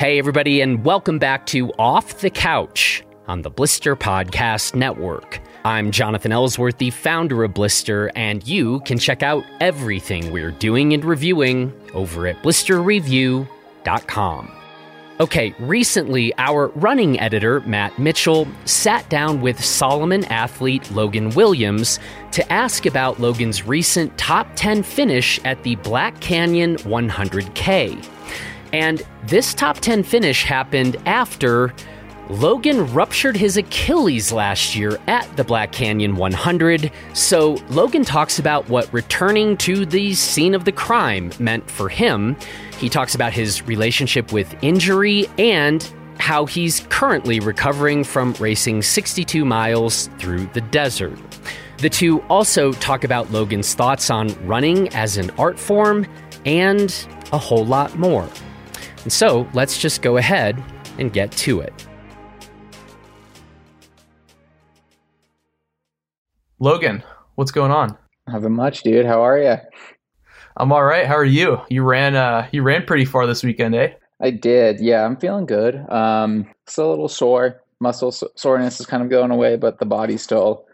Hey, everybody, and welcome back to Off the Couch on the Blister Podcast Network. I'm Jonathan Ellsworth, the founder of Blister, and you can check out everything we're doing and reviewing over at blisterreview.com. Okay, recently our running editor, Matt Mitchell, sat down with Salomon athlete Logan Williams to ask about Logan's recent top 10 finish at the Black Canyon 100K. And this top 10 finish happened after Logan ruptured his Achilles last year at the Black Canyon 100. So Logan talks about what returning to the scene of the crime meant for him. He talks about his relationship with injury and how he's currently recovering from racing 62 miles through the desert. The two also talk about Logan's thoughts on running as an art form and a whole lot more. And so let's just go ahead and get to it. Logan, what's going on? Nothing much, dude. How are you? I'm all right. How are you? You ran uh you ran pretty far this weekend, eh? I did. Yeah, I'm feeling good. Um still a little sore. Muscle soreness is kind of going away, but the body's still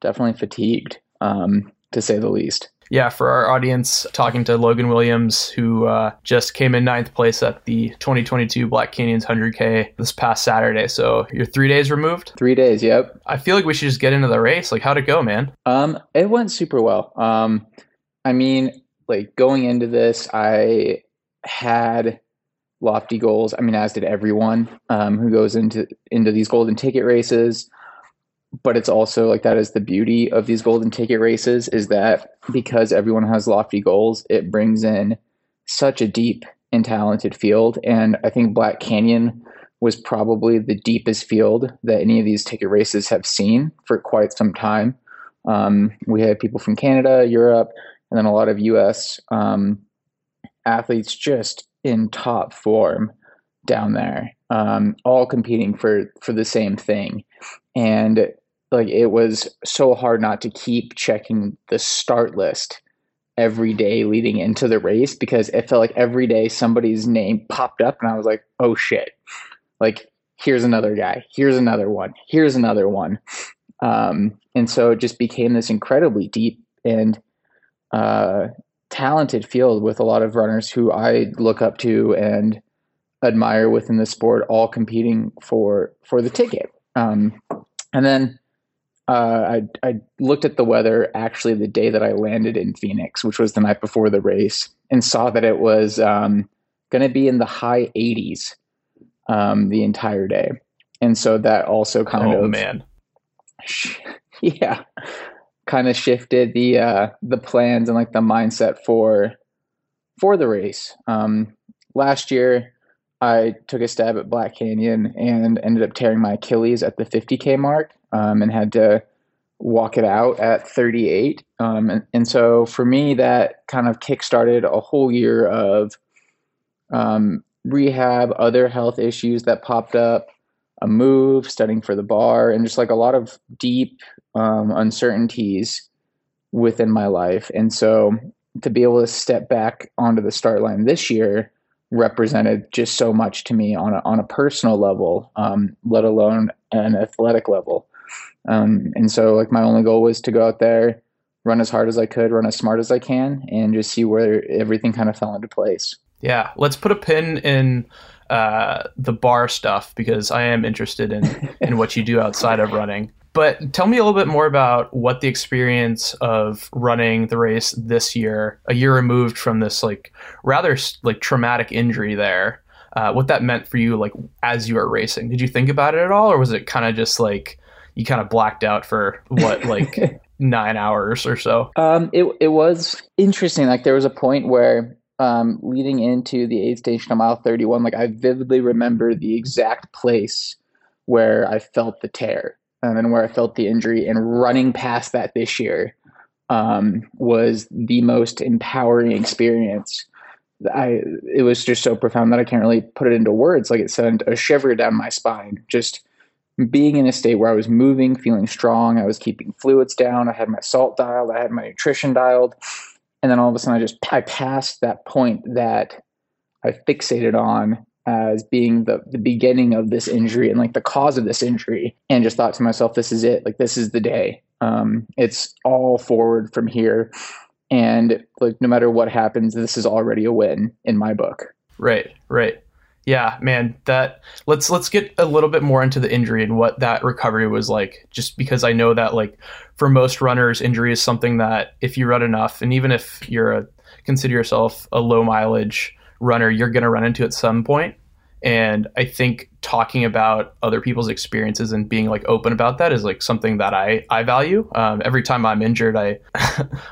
definitely fatigued, um, to say the least yeah, for our audience, talking to Logan Williams, who uh, just came in ninth place at the 2022 Black Canyons 100K this past Saturday. So you're three days removed. Three days. Yep. I feel like we should just get into the race. Like, how'd it go, man? Um, it went super well. Um, I mean, like going into this, I had lofty goals. I mean, as did everyone um, who goes into into these golden ticket races but it's also like that is the beauty of these golden ticket races is that because everyone has lofty goals, it brings in such a deep and talented field. And I think Black Canyon was probably the deepest field that any of these ticket races have seen for quite some time. Um, we had people from Canada, Europe, and then a lot of US um, athletes just in top form down there, um, all competing for for the same thing. And like it was so hard not to keep checking the start list every day leading into the race because it felt like every day somebody's name popped up and I was like, oh shit. Like here's another guy, here's another one, here's another one. Um, and so it just became this incredibly deep and uh, talented field with a lot of runners who I look up to and admire within the sport, all competing for for the ticket. Um, and then uh, I, I looked at the weather actually the day that I landed in Phoenix, which was the night before the race, and saw that it was um, going to be in the high 80s um, the entire day. And so that also kind oh, of man, yeah, kind of shifted the uh, the plans and like the mindset for for the race. Um, last year, I took a stab at Black Canyon and ended up tearing my Achilles at the 50k mark um, and had to walk it out at 38. Um, and, and, so for me, that kind of kickstarted a whole year of um, rehab, other health issues that popped up, a move, studying for the bar, and just like a lot of deep um, uncertainties within my life. And so to be able to step back onto the start line this year represented just so much to me on a, on a personal level, um, let alone an athletic level. Um, and so like my only goal was to go out there, run as hard as I could, run as smart as I can, and just see where everything kind of fell into place. Yeah, let's put a pin in uh, the bar stuff because I am interested in in what you do outside of running. But tell me a little bit more about what the experience of running the race this year, a year removed from this like rather like traumatic injury there. Uh, what that meant for you, like as you were racing. Did you think about it at all, or was it kind of just like you kind of blacked out for what like nine hours or so. Um, it it was interesting. Like there was a point where um, leading into the aid station on mile 31, like I vividly remember the exact place where I felt the tear um, and where I felt the injury, and running past that this year um, was the most empowering experience. I it was just so profound that I can't really put it into words. Like it sent a shiver down my spine. Just being in a state where I was moving, feeling strong, I was keeping fluids down, I had my salt dialed, I had my nutrition dialed, and then all of a sudden I just I passed that point that I fixated on as being the, the beginning of this injury and like the cause of this injury and just thought to myself this is it. Like this is the day. Um, it's all forward from here. And like no matter what happens this is already a win in my book. Right right. Yeah man that let's let's get a little bit more into the injury and what that recovery was like just because i know that like for most runners injury is something that if you run enough and even if you're a consider yourself a low mileage runner, you're going to run into at some point. And I think talking about other people's experiences and being like open about that is like something that I I value. Um, every time I'm injured, I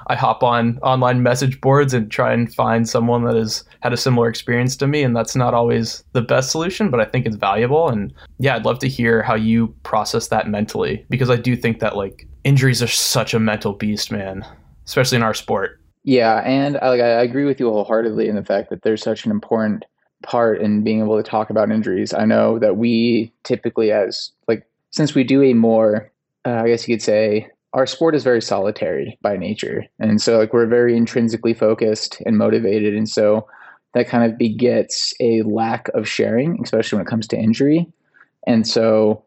I hop on online message boards and try and find someone that has had a similar experience to me. And that's not always the best solution, but I think it's valuable. And yeah, I'd love to hear how you process that mentally because I do think that like injuries are such a mental beast, man, especially in our sport. Yeah, and I, like I agree with you wholeheartedly in the fact that there's such an important part in being able to talk about injuries. I know that we typically, as like, since we do a more, uh, I guess you could say, our sport is very solitary by nature, and so like we're very intrinsically focused and motivated, and so that kind of begets a lack of sharing, especially when it comes to injury. And so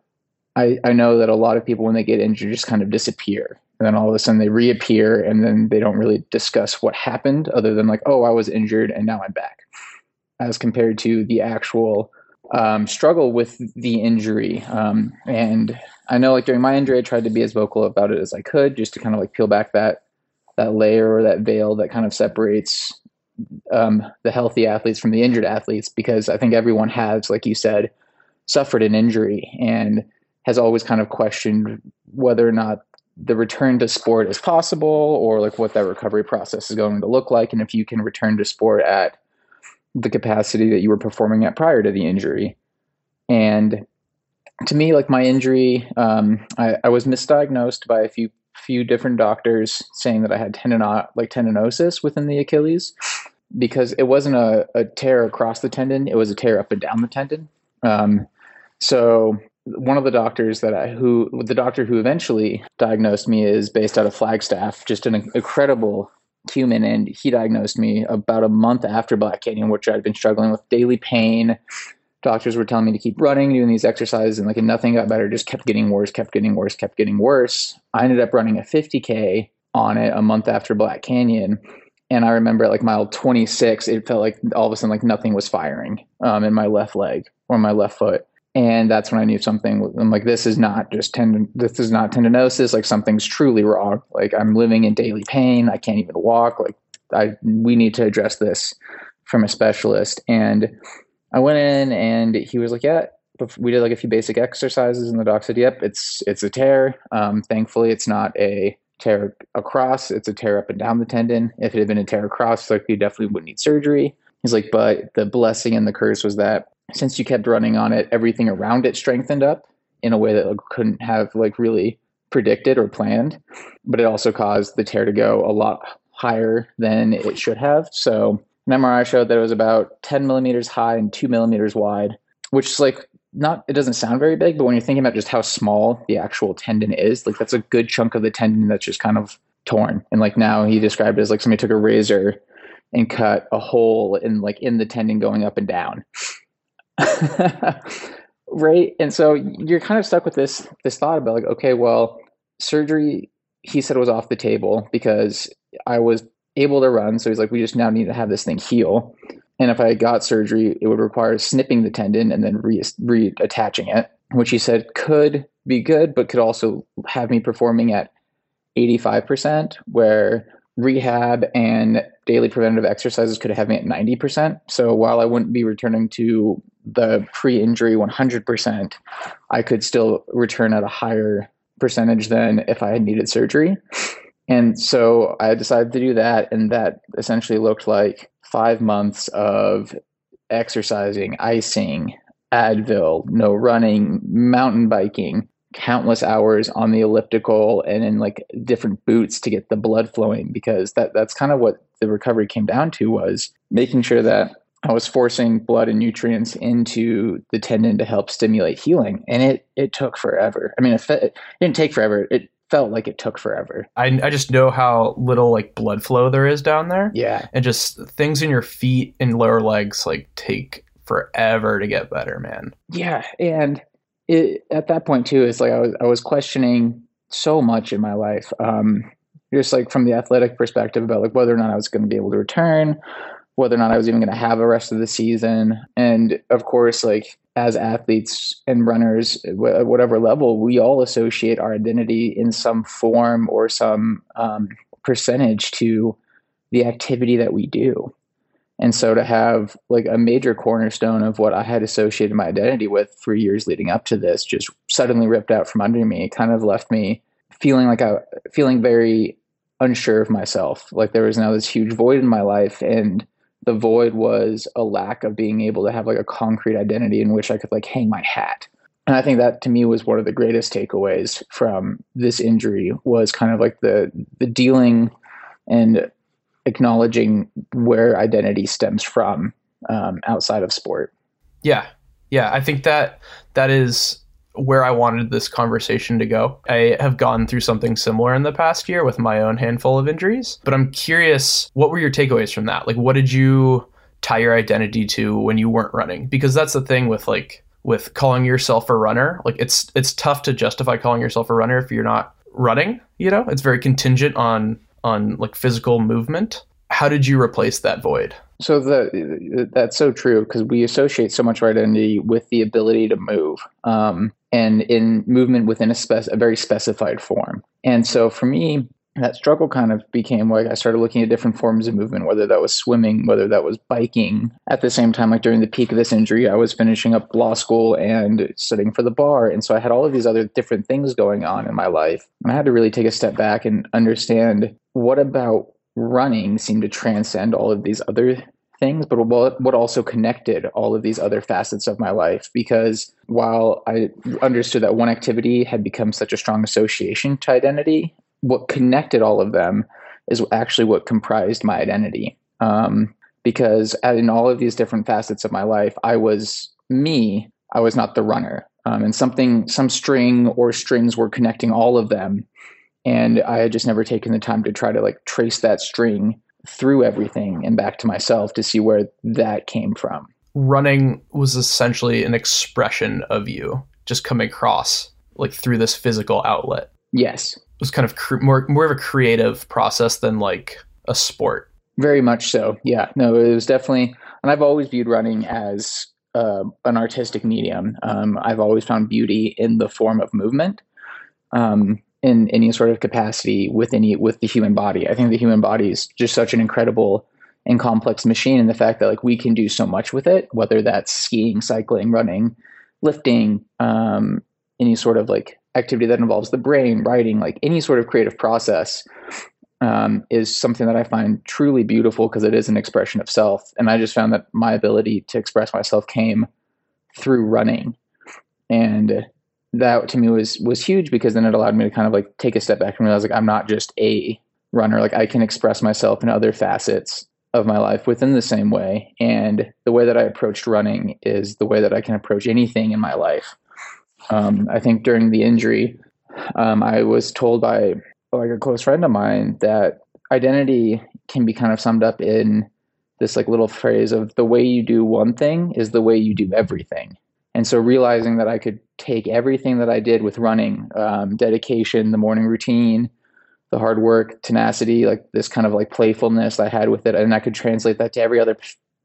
I, I know that a lot of people when they get injured just kind of disappear. And then all of a sudden they reappear and then they don't really discuss what happened other than like oh i was injured and now i'm back. As compared to the actual um, struggle with the injury. Um, and i know like during my injury i tried to be as vocal about it as i could just to kind of like peel back that that layer or that veil that kind of separates um, the healthy athletes from the injured athletes because i think everyone has like you said suffered an injury. And has always kind of questioned whether or not the return to sport is possible or like what that recovery process is going to look like and if you can return to sport at the capacity that you were performing at prior to the injury. And to me like my injury um, I, I, was misdiagnosed by a few few different doctors saying that i had tendon like tendinosis within the achilles because it wasn't a, a tear across the tendon it was a tear up and down the tendon. Um, so one of the doctors that I who the doctor who eventually diagnosed me is based out of Flagstaff, just an incredible human, and he diagnosed me about a month after Black Canyon, which I'd been struggling with daily pain. Doctors were telling me to keep running, doing these exercises, and like nothing got better, just kept getting worse, kept getting worse, kept getting worse. I ended up running a 50k on it a month after Black Canyon. And I remember like mile 26, it felt like all of a sudden like nothing was firing um, in my left leg or my left foot and that's when I knew something. I'm like, this is not just tendon. This is not tendinosis. Like something's truly wrong. Like I'm living in daily pain. I can't even walk. Like I, we need to address this from a specialist. And I went in, and he was like, yeah. We did like a few basic exercises, and the doc said, "Yep, it's it's a tear. Um, thankfully, it's not a tear across. It's a tear up and down the tendon. If it had been a tear across, like you definitely would need surgery." He's like, "But the blessing and the curse was that since you kept running on it, everything around it strengthened up in a way that couldn't have like really predicted or planned. But it also caused the tear to go a lot higher than it should have. So an MRI showed that it was about 10 millimeters high and two millimeters wide, which is like not it doesn't sound very big, but when you're thinking about just how small the actual tendon is, like that's a good chunk of the tendon that's just kind of torn. And like now he described it as like somebody took a razor and cut a hole in like in the tendon going up and down. right? And so you're kind of stuck with this this thought about like okay well surgery he said was off the table because i was able to run. So he's like we just now need to have this thing heal. And if i got surgery it would require snipping the tendon and then re- reattaching it which he said could be good but could also have me performing at 85% where rehab and daily preventative exercises could have me at 90%. So while I wouldn't be returning to the pre injury 100%, I could still return at a higher percentage than if I had needed surgery. And so I decided to do that. And that essentially looked like five months of exercising, icing, Advil, no running, mountain biking, countless hours on the elliptical and in like different boots to get the blood flowing because that that's kind of what the recovery came down to was making sure that I was forcing blood and nutrients into the tendon to help stimulate healing and it it took forever. I mean it, fe- it didn't take forever. It felt like it took forever. I, I just know how little like blood flow there is down there. Yeah. And just things in your feet and lower legs like take forever to get better, man. Yeah, and it, at that point too, it's like I was I was questioning so much in my life. Um, just like from the athletic perspective about like whether or not I was going to be able to return, whether or not I was even going to have a rest of the season, and of course, like as athletes and runners at whatever level, we all associate our identity in some form or some um, percentage to the activity that we do. And so to have like a major cornerstone of what I had associated my identity with for years leading up to this just suddenly ripped out from under me, kind of left me feeling like I feeling very unsure of myself. Like there was now this huge void in my life and the void was a lack of being able to have like a concrete identity in which I could like hang my hat. And I think that to me was one of the greatest takeaways from this injury was kind of like the the dealing and acknowledging where identity stems from um, outside of sport. Yeah, yeah, I think that that is where I wanted this conversation to go. I have gone through something similar in the past year with my own handful of injuries, but I'm curious, what were your takeaways from that? Like, what did you tie your identity to when you weren't running? Because that's the thing with like with calling yourself a runner. Like, it's it's tough to justify calling yourself a runner if you're not running. You know, it's very contingent on on like physical movement. How did you replace that void? So the, that's so true because we associate so much of our identity with the ability to move, um, and in movement within a, spec- a very specified form. And so for me, that struggle kind of became like I started looking at different forms of movement, whether that was swimming, whether that was biking. At the same time, like during the peak of this injury, I was finishing up law school and studying for the bar. And so I had all of these other different things going on in my life. And I had to really take a step back and understand what about running seemed to transcend all of these other things, but what, what also connected all of these other facets of my life. Because while I understood that one activity had become such a strong association to identity, what connected all of them is actually what comprised my identity. Um, because in all of these different facets of my life, I was me. I was not the runner. Um, and something, some string or strings were connecting all of them. And I had just never taken the time to try to like trace that string through everything and back to myself to see where that came from. Running was essentially an expression of you just coming across like through this physical outlet. Yes was kind of cr- more more of a creative process than like a sport. Very much so. Yeah. No, it was definitely, and I've always viewed running as uh, an artistic medium. Um, I've always found beauty in the form of movement, um, in any sort of capacity with any with the human body. I think the human body is just such an incredible and complex machine, and the fact that like we can do so much with it, whether that's skiing, cycling, running, lifting, um, any sort of like activity that involves the brain, writing, like any sort of creative process, um, is something that I find truly beautiful because it is an expression of self. And I just found that my ability to express myself came through running, and that to me was was huge because then it allowed me to kind of like take a step back and realize like I'm not just a runner. Like I can express myself in other facets of my life within the same way. And the way that I approached running is the way that I can approach anything in my life. Um, I think during the injury, um, I was told by like a close friend of mine that identity can be kind of summed up in this like little phrase of the way you do one thing is the way you do everything. And so realizing that I could take everything that I did with running, um, dedication, the morning routine, the hard work, tenacity, like this kind of like playfulness I had with it, and I could translate that to every other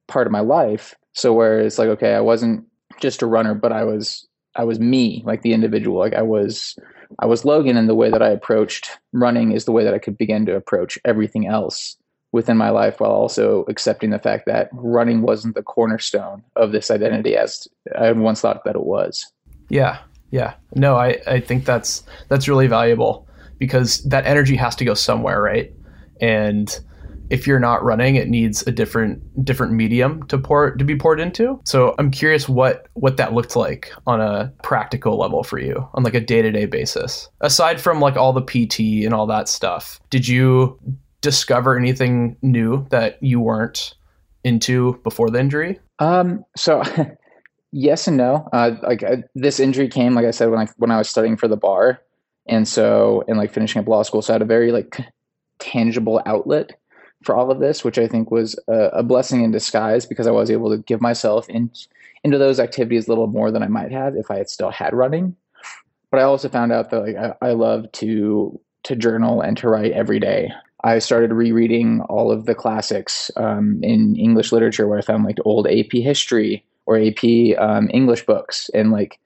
part of my life. So where it's like, okay, I wasn't just a runner, but I was I was me, like the individual. Like I was I was Logan and the way that I approached running is the way that I could begin to approach everything else within my life while also accepting the fact that running wasn't the cornerstone of this identity as I once thought that it was. Yeah. Yeah. No, I, I think that's that's really valuable because that energy has to go somewhere, right? And if you're not running, it needs a different different medium to pour to be poured into. So I'm curious what what that looked like on a practical level for you on like a day to day basis. Aside from like all the PT and all that stuff, did you discover anything new that you weren't into before the injury? Um, so yes and no. Uh, like uh, this injury came, like I said, when I when I was studying for the bar, and so and like finishing up law school, so I had a very like tangible outlet for all of this, which I think was a, a blessing in disguise because I was able to give myself in, into those activities a little more than I might have if I had still had running. But I also found out that like I, I love to to journal and to write every day. I started rereading all of the classics um, in English literature, where I found like old AP history or AP um, English books and like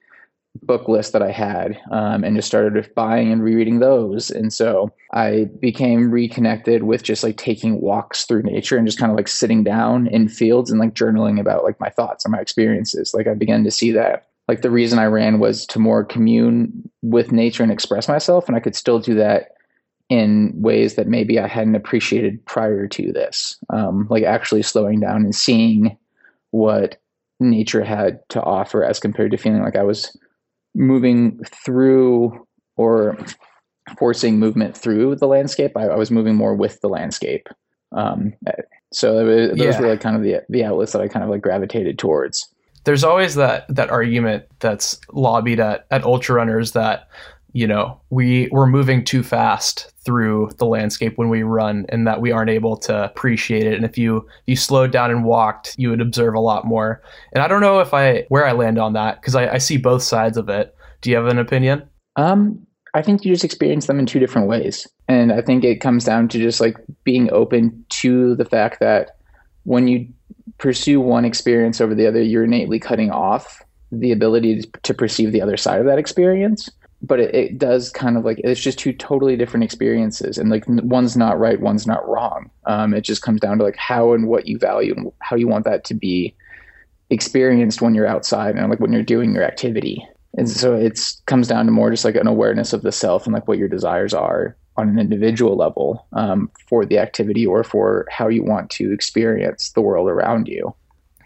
book list that I had um, and just started buying and rereading those. And so I became reconnected with just like taking walks through nature and just kind of like sitting down in fields and like journaling about like my thoughts and my experiences. Like I began to see that like the reason I ran was to more commune with nature and express myself. And I could still do that in ways that maybe I hadn't appreciated prior to this. Um, like actually slowing down and seeing what nature had to offer as compared to feeling like I was moving through or forcing movement through the landscape. I, I was moving more with the landscape. Um, so was, those yeah. were like kind of the the outlets that I kind of like gravitated towards. There's always that that argument that's lobbied at at ultra runners that you know we we're moving too fast through the landscape when we run and that we aren't able to appreciate it. And if you if you slowed down and walked you would observe a lot more. And i don't know if i where i land on that because I, I see both sides of it. Do you have an opinion? Um i think you just experience them in two different ways. And i think it comes down to just like being open to the fact that when you pursue one experience over the other you're innately cutting off the ability to perceive the other side of that experience but it, it, does kind of like it's just two totally different experiences and like one's not right one's not wrong. Um, it just comes down to like how and what you value and how you want that to be experienced when you're outside and like when you're doing your activity. And so it's comes down to more just like an awareness of the self and like what your desires are on an individual level um, for the activity or for how you want to experience the world around you.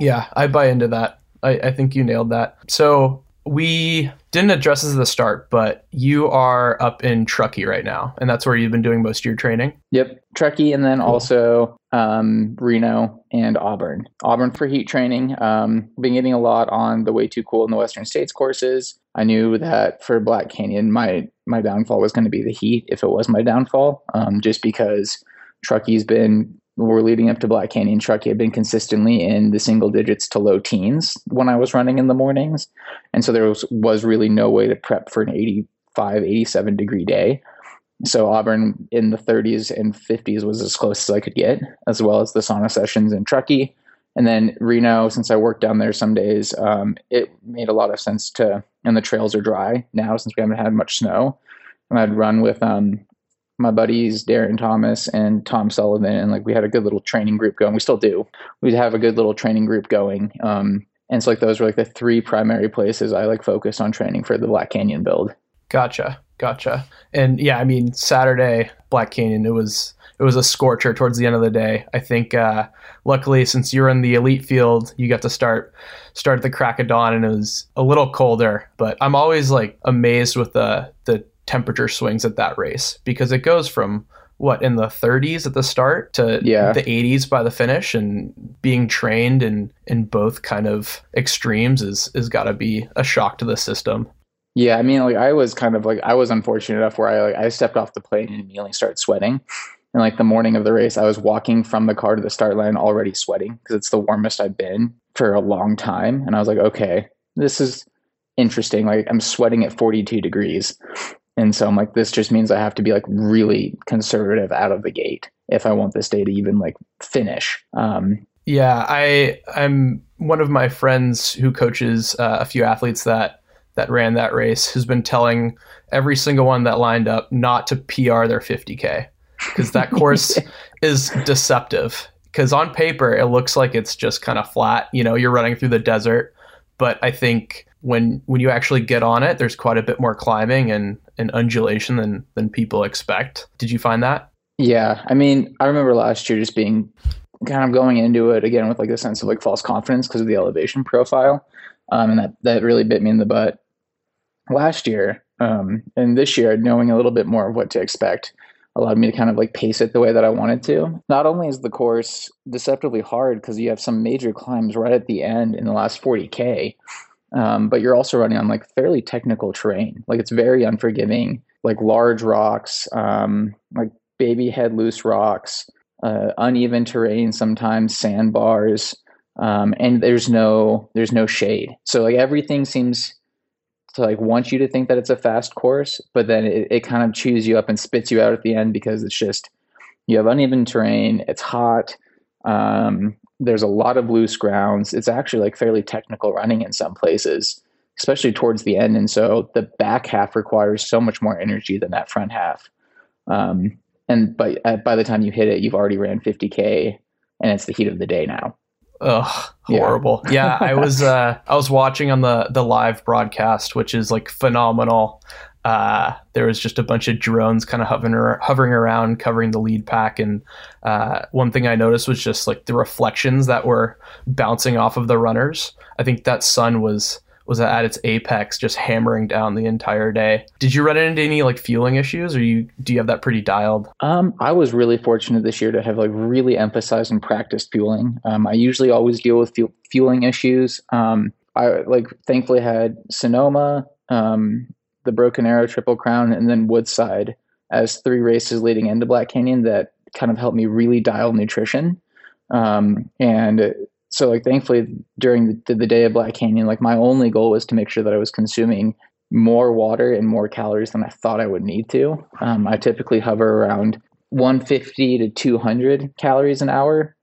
Yeah i buy into that. I, I think you nailed that. So we didn't address this at the start, but you are up in Truckee right now, and that's where you've been doing most of your training. Yep, Truckee, and then cool. also um, Reno and Auburn. Auburn for heat training. Um, been getting a lot on the way too cool in the Western States courses. I knew that for Black Canyon, my my downfall was going to be the heat. If it was my downfall, um, just because Truckee's been were leading up to Black Canyon Truckee had been consistently in the single digits to low teens when I was running in the mornings. And so there was, was really no way to prep for an 85, 87 degree day. So Auburn in the 30s and 50s was as close as I could get, as well as the sauna sessions in Truckee. And then Reno, since I worked down there some days, um, it made a lot of sense to, and the trails are dry now since we haven't had much snow. And I'd run with um, my buddies Darren Thomas and Tom Sullivan, and like we had a good little training group going. We still do. We have a good little training group going. Um, and so like those were like the three primary places I like focused on training for the Black Canyon build. Gotcha, gotcha. And yeah, I mean Saturday Black Canyon it was it was a scorcher towards the end of the day. I think uh, luckily since you're in the elite field, you got to start start at the crack of dawn and it was a little colder. But I'm always like amazed with the the temperature swings at that race because it goes from what in the 30s at the start to yeah. the 80s by the finish and being trained in in both kind of extremes is is got to be a shock to the system. Yeah i mean like i was kind of like i was unfortunate enough where i like i stepped off the plane and immediately started sweating. And like the morning of the race i was walking from the car to the start line already sweating because it's the warmest i've been for a long time. And i was like okay this is interesting. Like i'm sweating at 42 degrees and so I'm like, this just means I have to be like really conservative out of the gate if I want this day to even like finish. Um, yeah, I I'm one of my friends who coaches uh, a few athletes that that ran that race who's been telling every single one that lined up not to PR their 50k because that course is deceptive. Because on paper it looks like it's just kind of flat. You know, you're running through the desert, but I think when when you actually get on it, there's quite a bit more climbing and, and undulation than than people expect. Did you find that? Yeah, I mean, I remember last year just being kind of going into it again with like a sense of like false confidence because of the elevation profile, um, and that that really bit me in the butt last year. Um, and this year, knowing a little bit more of what to expect allowed me to kind of like pace it the way that I wanted to. Not only is the course deceptively hard because you have some major climbs right at the end in the last 40k, um, but you're also running on like fairly technical terrain. Like it's very unforgiving, like large rocks, um, like baby head loose rocks, uh, uneven terrain, sometimes sandbars, um, and there's no there's no shade. So like everything seems to like want you to think that it's a fast course, but then it, it kind of chews you up and spits you out at the end because it's just you have uneven terrain, it's hot, um, there's a lot of loose grounds. It's actually like fairly technical running in some places, especially towards the end. And so the back half requires so much more energy than that front half. Um, and by by the time you hit it, you've already ran 50k, and it's the heat of the day now. Ugh, horrible. Yeah, yeah I was uh, I was watching on the the live broadcast, which is like phenomenal. Uh, there was just a bunch of drones kind of hovering hovering around, covering the lead pack. And uh, one thing I noticed was just like the reflections that were bouncing off of the runners. I think that sun was was at its apex, just hammering down the entire day. Did you run into any like fueling issues, or you do you have that pretty dialed? Um, I was really fortunate this year to have like really emphasized and practiced fueling. Um, I usually always deal with fu- fueling issues. Um, I like thankfully had Sonoma, um, the Broken Arrow Triple Crown, and then Woodside as three races leading into Black Canyon that kind of helped me really dial nutrition. Um, and so like thankfully during the, the day of black canyon like my only goal was to make sure that i was consuming more water and more calories than i thought i would need to. Um, i typically hover around 150 to 200 calories an hour.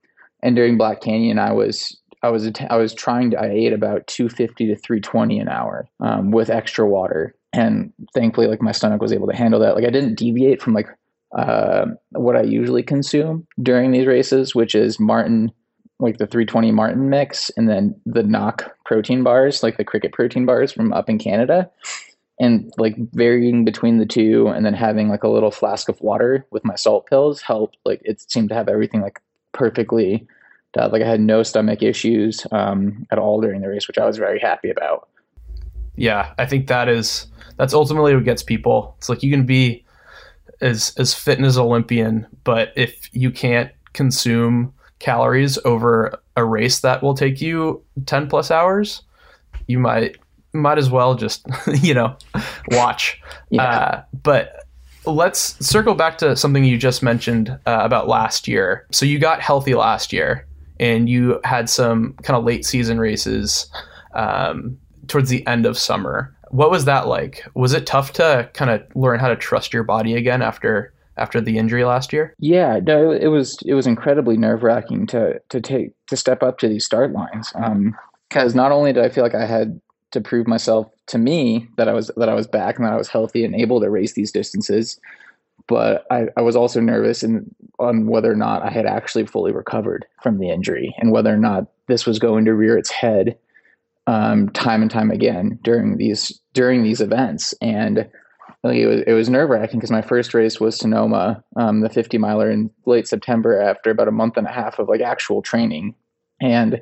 And during black canyon i was i was i was trying to i ate about 250 to 320 an hour um, with extra water. And thankfully like my stomach was able to handle that. Like i didn't deviate from like uh, what i usually consume during these races which is Maurten like the 320 Maurten mix and then the Näak protein bars, like the cricket protein bars from up in Canada. And like varying between the two and then having like a little flask of water with my salt pills helped. Like it seemed to have everything like perfectly done. Like I had no stomach issues um, at all during the race, which I was very happy about. Yeah, I think that is that's ultimately what gets people. It's like you can be as as fit as Olympian, but if you can't consume calories over a race that will take you 10 plus hours, you might might as well just you know watch. Yeah. Uh, but let's circle back to something you just mentioned uh, about last year. So you got healthy last year, and you had some kind of late season races um, towards the end of summer. What was that like? Was it tough to kind of learn how to trust your body again after after the injury last year? Yeah, no, it was it was incredibly nerve wracking to to take to step up to these start lines. Because um, not only did I feel like I had to prove myself to me that I was that I was back and that I was healthy and able to race these distances, but I, I was also nervous in, on whether or not I had actually fully recovered from the injury and whether or not this was going to rear its head um, time and time again during these during these events. And like it was it was nerve wracking because my first race was Sonoma, um, the 50 miler in late September after about a month and a half of like actual training, and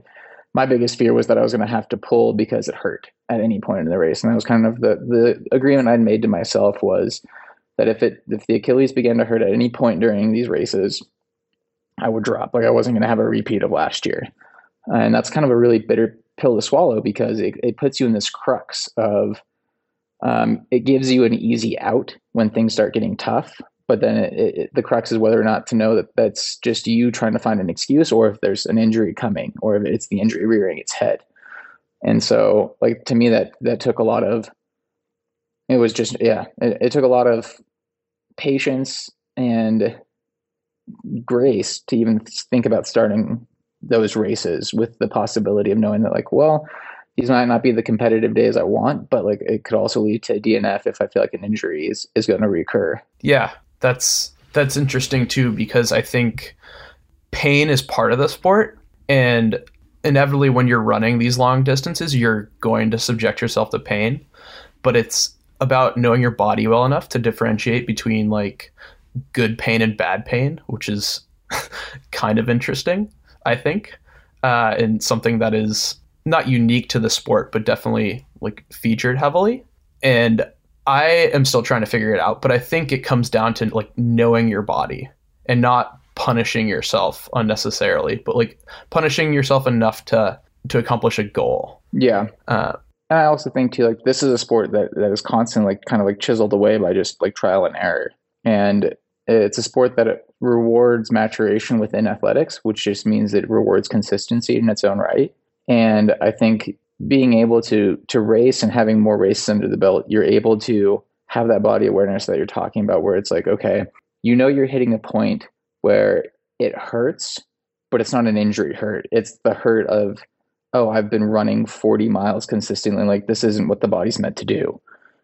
my biggest fear was that I was going to have to pull because it hurt at any point in the race, and that was kind of the the agreement I'd made to myself was that if it if the Achilles began to hurt at any point during these races, I would drop. Like I wasn't going to have a repeat of last year, and that's kind of a really bitter pill to swallow because it, it puts you in this crux of um, it gives you an easy out when things start getting tough. But then it, it, the crux is whether or not to know that that's just you trying to find an excuse, or if there's an injury coming, or if it's the injury rearing its head. And so, like to me, that that took a lot of. It was just yeah, it, it took a lot of patience and grace to even think about starting those races with the possibility of knowing that like well these might not be the competitive days I want, but like it could also lead to DNF if I feel like an injury is, is going to recur. Yeah, that's that's interesting too because I think pain is part of the sport and inevitably when you're running these long distances you're going to subject yourself to pain, but it's about knowing your body well enough to differentiate between like good pain and bad pain, which is kind of interesting, I think. Uh, and something that is not unique to the sport, but definitely like featured heavily. And I am still trying to figure it out, but I think it comes down to like knowing your body and not punishing yourself unnecessarily, but like punishing yourself enough to to accomplish a goal. Yeah. Uh, and I also think too, like this is a sport that that is constantly like kind of like chiseled away by just like trial and error, and it's a sport that rewards maturation within athletics, which just means it rewards consistency in its own right. And I think being able to to race and having more races under the belt, you're able to have that body awareness that you're talking about, where it's like, okay, you know, you're hitting a point where it hurts, but it's not an injury hurt. It's the hurt of, oh, I've been running 40 miles consistently. Like this isn't what the body's meant to do.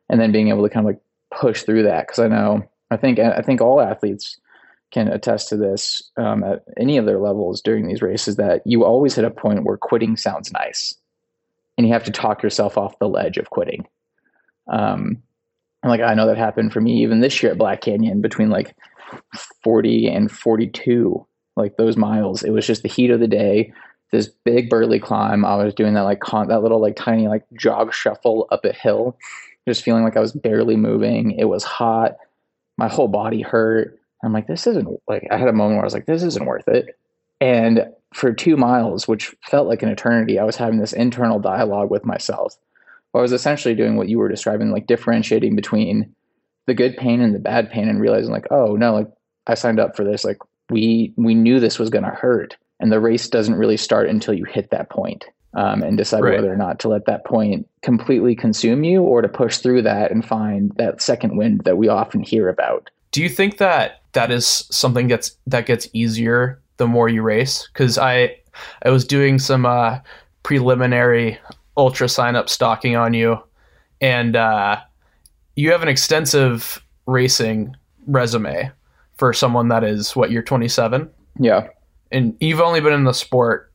And then being able to kind of like push through that. Cause I know, I think, I think all athletes can attest to this um, at any of their levels during these races that you always hit a point where quitting sounds nice and you have to talk yourself off the ledge of quitting. Um, like I know that happened for me even this year at Black Canyon between like 40 and 42, like those miles. It was just the heat of the day, this big burly climb. I was doing that like con- that little like tiny like jog shuffle up a hill, just feeling like I was barely moving. It was hot. My whole body hurt. I'm like, this isn't like I had a moment where I was like, this isn't worth it. And for two miles, which felt like an eternity, I was having this internal dialogue with myself. I was essentially doing what you were describing, like differentiating between the good pain and the bad pain and realizing like, oh no, like I signed up for this. Like we we knew this was gonna hurt. And the race doesn't really start until you hit that point. Um, and decide right. whether or not to let that point completely consume you or to push through that and find that second wind that we often hear about. Do you think that that is something gets that gets easier the more you race? Because I I was doing some uh, preliminary ultra sign up stalking on you, and uh, you have an extensive racing resume for someone that is what you're 27 yeah. And you've only been in the sport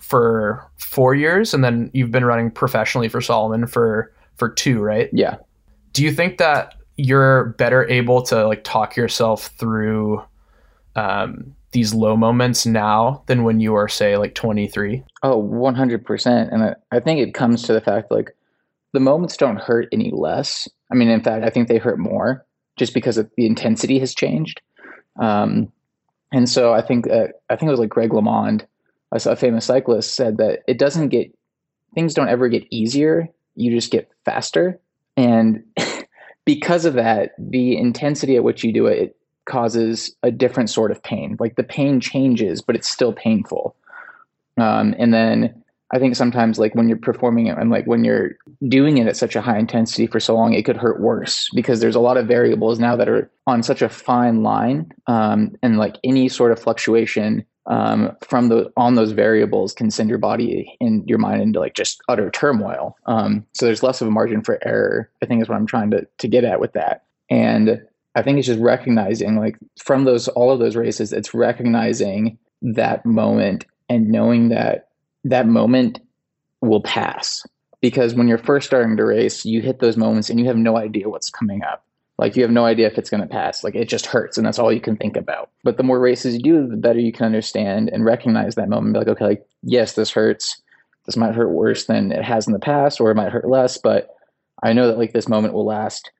for four years and then you've been running professionally for salomon for for two right? Yeah. Do you think that you're better able to like talk yourself through um, these low moments now than when you are say like 23 oh 100% and I, think it comes to the fact like the moments don't hurt any less I mean, in fact, I think they hurt more just because the intensity has changed. Um, and so I think uh, I think it was like Greg LeMond, a famous cyclist, said that it doesn't get things don't ever get easier; you just get faster. And because of that, the intensity at which you do it, it causes a different sort of pain. Like the pain changes, but it's still painful. Um, and then I think sometimes like when you're performing it and like when you're doing it at such a high intensity for so long, it could hurt worse because there's a lot of variables now that are on such a fine line, um, and like any sort of fluctuation um, from the on those variables can send your body and your mind into like just utter turmoil. Um, so there's less of a margin for error. I think is what I'm trying to to get at with that, and I think it's just recognizing like from those all of those races, it's recognizing that moment and knowing that that moment will pass because when you're first starting to race, you hit those moments and you have no idea what's coming up. Like you have no idea if it's going to pass. Like it just hurts, and that's all you can think about. But the more races you do, the better you can understand and recognize that moment. Be like, okay, like yes, this hurts. This might hurt worse than it has in the past, or it might hurt less. But I know that like this moment will last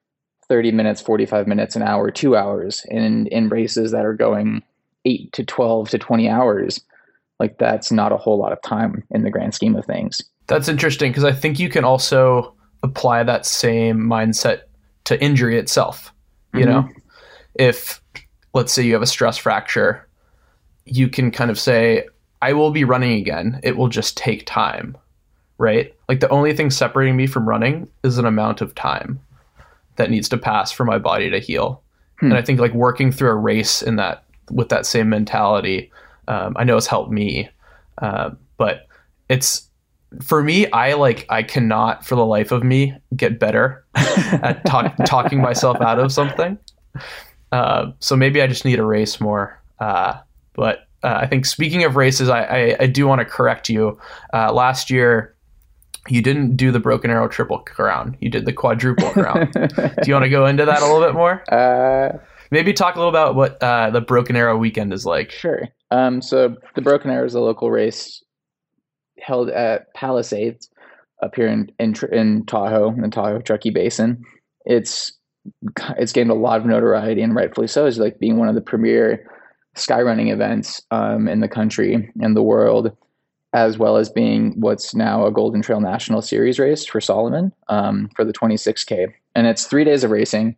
30 minutes, 45 minutes, an hour, two hours. And in races that are going eight to 12 to 20 hours, like that's not a whole lot of time in the grand scheme of things. That's interesting because I think you can also apply that same mindset to injury itself. You mm-hmm. know, if let's say you have a stress fracture, you can kind of say, I will be running again. It will just take time, right? Like the only thing separating me from running is an amount of time that needs to pass for my body to heal. Hmm. And I think like working through a race in that with that same mentality um, I know it's helped me, uh, but it's for me. I like I cannot for the life of me get better at talk, talking myself out of something. Uh, so maybe I just need to race more. Uh, but uh, I think speaking of races, I, I, I do want to correct you. Uh, last year, you didn't do the broken arrow triple crown. You did the quadruple crown. do you want to go into that a little bit more? Uh, Maybe talk a little about what uh, the Broken Arrow weekend is like. Sure. Um, so the Broken Arrow is a local race held at Palisades up here in in, in Tahoe, in the Tahoe Truckee Basin. It's it's gained a lot of notoriety, and rightfully so, as like being one of the premier skyrunning events um, in the country and the world, as well as being what's now a Golden Trail National Series race for Salomon um, for the 26K. And it's three days of racing.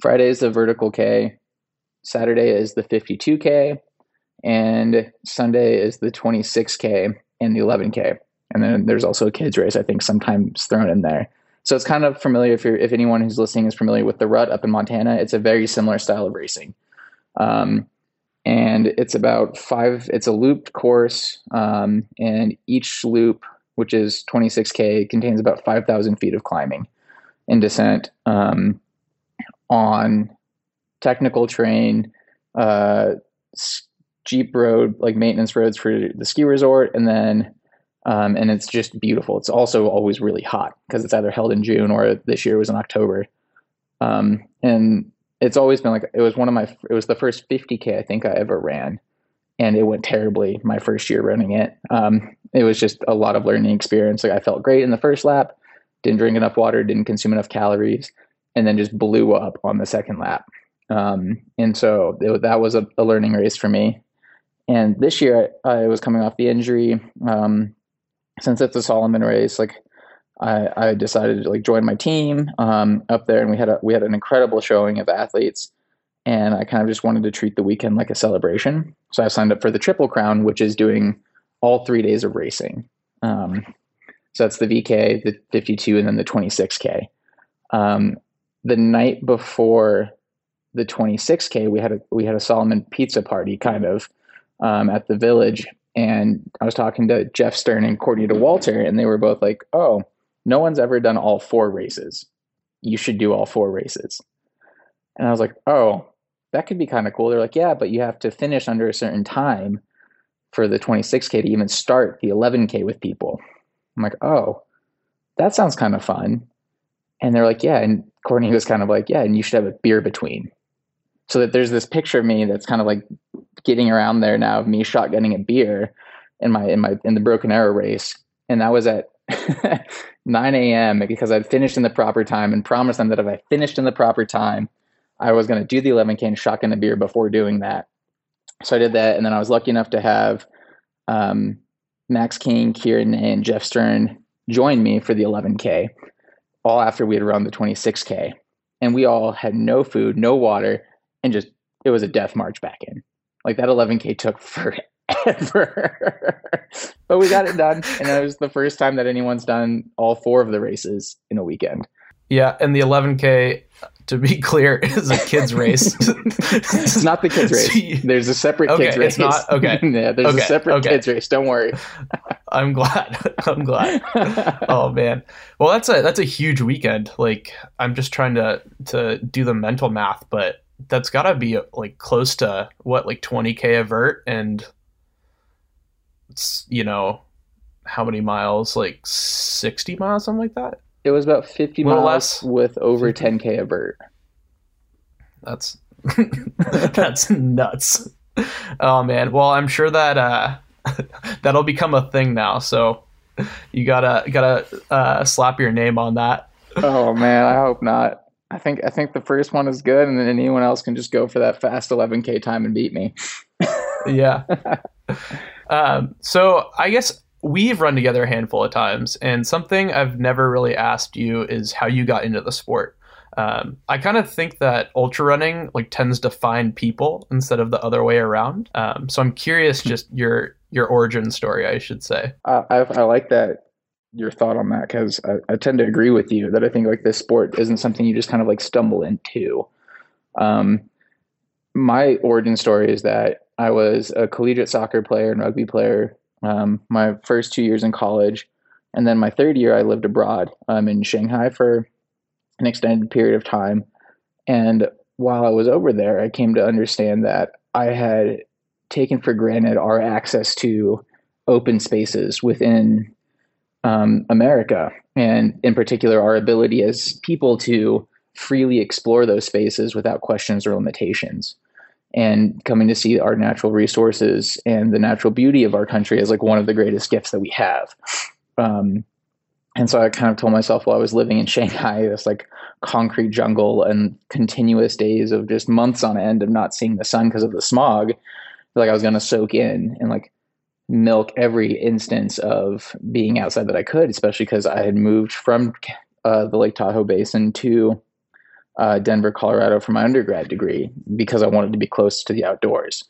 Friday is the vertical K. Saturday is the 52K, and Sunday is the 26K and the 11K. And then there's also a kids race, I think, sometimes thrown in there. So it's kind of familiar if you're if anyone who's listening is familiar with the rut up in Montana. It's a very similar style of racing, um, and it's about five. It's a looped course, um, and each loop, which is 26k, contains about 5,000 feet of climbing and descent um, on technical terrain, uh, jeep road, like maintenance roads for the ski resort, and then um, and it's just beautiful. It's also always really hot because it's either held in June or this year was in October. Um, and it's always been like it was one of my it was the first 50k I think I ever ran, and it went terribly my first year running it. Um, it was just a lot of learning experience. Like I felt great in the first lap, didn't drink enough water, didn't consume enough calories, and then just blew up on the second lap. Um, and so it, that was a, a, learning race for me. And this year I, I was coming off the injury. Um, since it's a Salomon race, like I, I decided to like join my team um, up there, and we had a we had an incredible showing of athletes, and I kind of just wanted to treat the weekend like a celebration. So I signed up for the Triple Crown, which is doing all three days of racing. Um, so that's the VK, the 52, and then the 26K. Um, the night before the 26K, we had a we had a Salomon pizza party kind of um, at the village, and I was talking to Jeff Stern and Courtney Dauwalter, and they were both like, "Oh, no one's ever done all four races. You should do all four races." And I was like, "Oh, that could be kind of cool." They're like, "Yeah, but you have to finish under a certain time for the 26k to even start the 11k with people." I'm like, "Oh, that sounds kind of fun." And they're like, "Yeah," and Courtney was kind of like, "Yeah, and you should have a beer between." So that there's this picture of me that's kind of like getting around there now of me shotgunning a beer in my in my in the Broken Arrow race, and that was at 9 a.m. because I'd finished in the proper time and promised them that if I finished in the proper time, I was going to do the 11k and shotgun a beer before doing that. So I did that, and then I was lucky enough to have um, Max King, Kieran, and Jeff Stern join me for the 11k, all after we had run the 26k, and we all had no food, no water, and just it was a death march back in. Like that 11K took forever. but we got it done. And it was the first time that anyone's done all four of the races in a weekend. Yeah. And the 11K, to be clear, is a kids race. it's not the kids race. There's a separate okay, kids race. It's not. Okay. yeah. There's okay, a separate okay. kids race. Don't worry. I'm glad. I'm glad. oh man. Well, that's a that's a huge weekend. Like I'm just trying to to do the mental math, but that's got to be like close to what like 20k a vert? And it's you know how many miles? Like 60 miles something like that? It was about 50 miles less. with over 10k a vert. That's that's nuts. Oh man. Well i'm sure that uh that'll become a thing now so you gotta gotta uh, slap your name on that. Oh man. I hope not I think I think the first one is good, and then anyone else can just go for that fast 11k time and beat me. yeah. Um, so I guess we've run together a handful of times, and something I've never really asked you is how you got into the sport. Um, I kind of think that ultra running like tends to find people instead of the other way around. Um, so I'm curious, just your your origin story, I should say. Uh, I, I like that your thought on that because I, I, tend to agree with you that I think like this sport isn't something you just kind of like stumble into. Um, my origin story is that I was a collegiate soccer player and rugby player um, my first two years in college, and then my third year I lived abroad um, in Shanghai for an extended period of time. And while I was over there, I came to understand that I had taken for granted our access to open spaces within um, America, and in particular, our ability as people to freely explore those spaces without questions or limitations. And coming to see our natural resources and the natural beauty of our country as like one of the greatest gifts that we have. Um, and so I kind of told myself while I was living in Shanghai, this like concrete jungle and continuous days of just months on end of not seeing the sun because of the smog, like I was going to soak in and like milk every instance of being outside that I could, especially because I had moved from uh, the Lake Tahoe Basin to uh, Denver, Colorado for my undergrad degree because I wanted to be close to the outdoors.